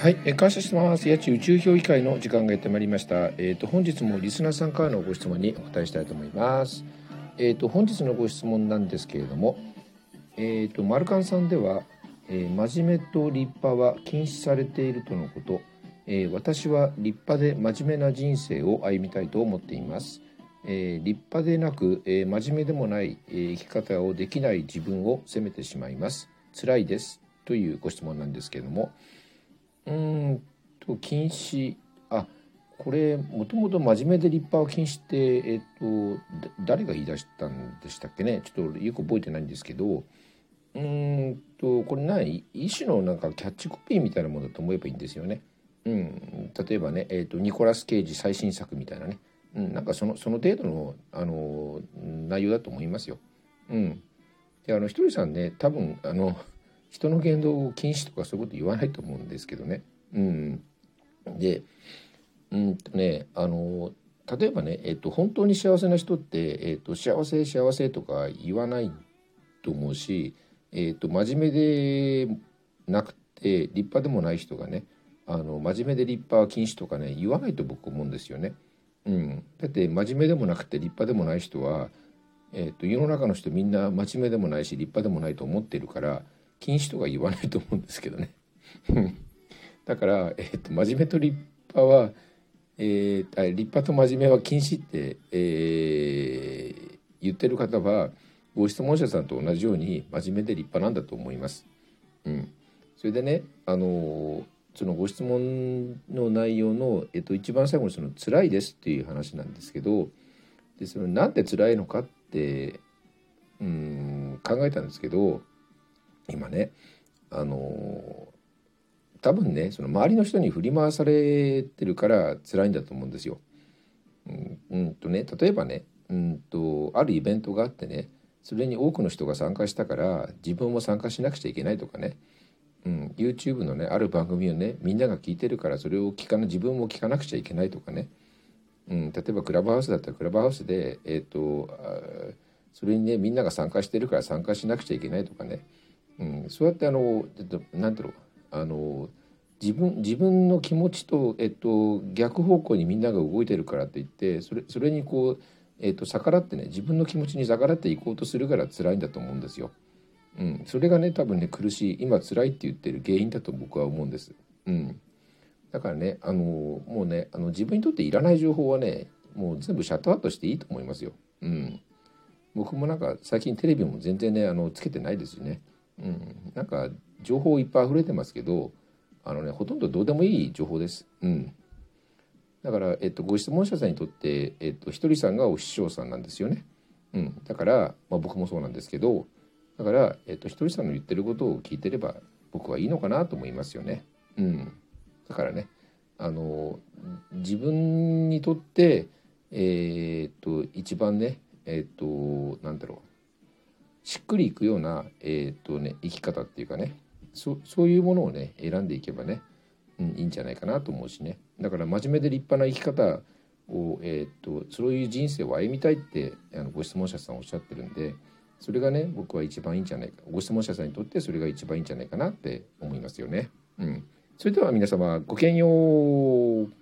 はい、え感謝してます。八千宇宙評議会の時間がやってまいりました。えっ、と本日もリスナーさんからのご質問にお答えしたいと思います。えっ、と本日のご質問なんですけれども、えっ、とマルカンさんでは、えー真面目と立派は禁止されているとのこと。えー私は立派で真面目な人生を歩みたいと思っています。えー立派でなく、えー真面目でもない、えー生き方をできない自分を責めてしまいます。辛いですというご質問なんですけれども。うんと禁止。あこれもともと真面目で立派は禁止ってえっと誰が言い出したんでしたっけね？ちょっとよく覚えてないんですけど。うーんとこれ何一種のなんかキャッチコピーみたいなものだと思えばいいんですよね。うん、例えばね、えっとニコラス・ケイジ最新作みたいなね、うん、なんかそのその程度のあの内容だと思いますよ。うん、であのひとりさんね多分あの人の言動を禁止とかそういうこと言わないと思うんですけどね。うん、でうんとねあの例えばね、えっと、本当に幸せな人って、えっと、幸せ幸せとか言わないと思うし、えっと、真面目でなくて立派でもない人がねあの真面目で立派禁止とかね言わないと僕思うんですよね。うん、だって真面目でもなくて立派でもない人は、えっと、世の中の人みんな真面目でもないし立派でもないと思ってるから禁止とか言わないと思うんですけどね。だから、えっと真面目と立派は、えーあ立派と真面目は禁止って、えー言ってる方はご質問者さんと同じように真面目で立派なんだと思います。うん、それでねあのそのご質問の内容の、えっと、一番最後にその「辛いです」っていう話なんですけどでそのなんで辛いのかってうん考えたんですけど今ねあの多分ねその周りの人に振り回されてるから辛いんだと思うんですよ。うんとね例えばねうんとあるイベントがあってねそれに多くの人が参加したから自分も参加しなくちゃいけないとかね、うん、YouTube のねある番組をねみんなが聞いてるからそれを聞かな自分も聞かなくちゃいけないとかね、うん、例えばクラブハウスだったらクラブハウスで、えー、とそれにねみんなが参加してるから参加しなくちゃいけないとかね、うん、そうやってあのえっとなんだろうあの自分自分の気持ちと、えっと、逆方向にみんなが動いてるからって言ってそれそれにこう、えっと、逆らってね自分の気持ちに逆らっていこうとするから辛いんだと思うんですよ。うん、それがね多分ね苦しい今辛いって言ってる原因だと僕は思うんです。うん、だからねあのもうねあの自分にとっていらない情報はねもう全部シャットアウトしていいと思いますよ。うん、僕もなんか最近テレビも全然ねあのつけてないですしね。うん、なんか情報いっぱい溢れてますけどあのねほとんどどうでもいい情報です。うん。だから、えっと、ご質問者さんにとって、えっと、ひとりさんがお師匠さんなんですよね。うん。だから、まあ、僕もそうなんですけど、だから、えっと、ひとりさんの言ってることを聞いてれば、僕はいいのかなと思いますよね。うん。だからね、あの、自分にとって、えーっと、一番ね、えっと、なんだろう。しっくりいくような、えーとね、生き方っていうかね、そそういうものをね選んでいけばね、うん、いいんじゃないかなと思うしねだから真面目で立派な生き方を、えーとそういう人生を歩みたいってあのご質問者さんおっしゃってるんでそれがね僕は一番いいんじゃないかご質問者さんにとってそれが一番いいんじゃないかなって思いますよね。うん、それでは皆様ごきげんよう。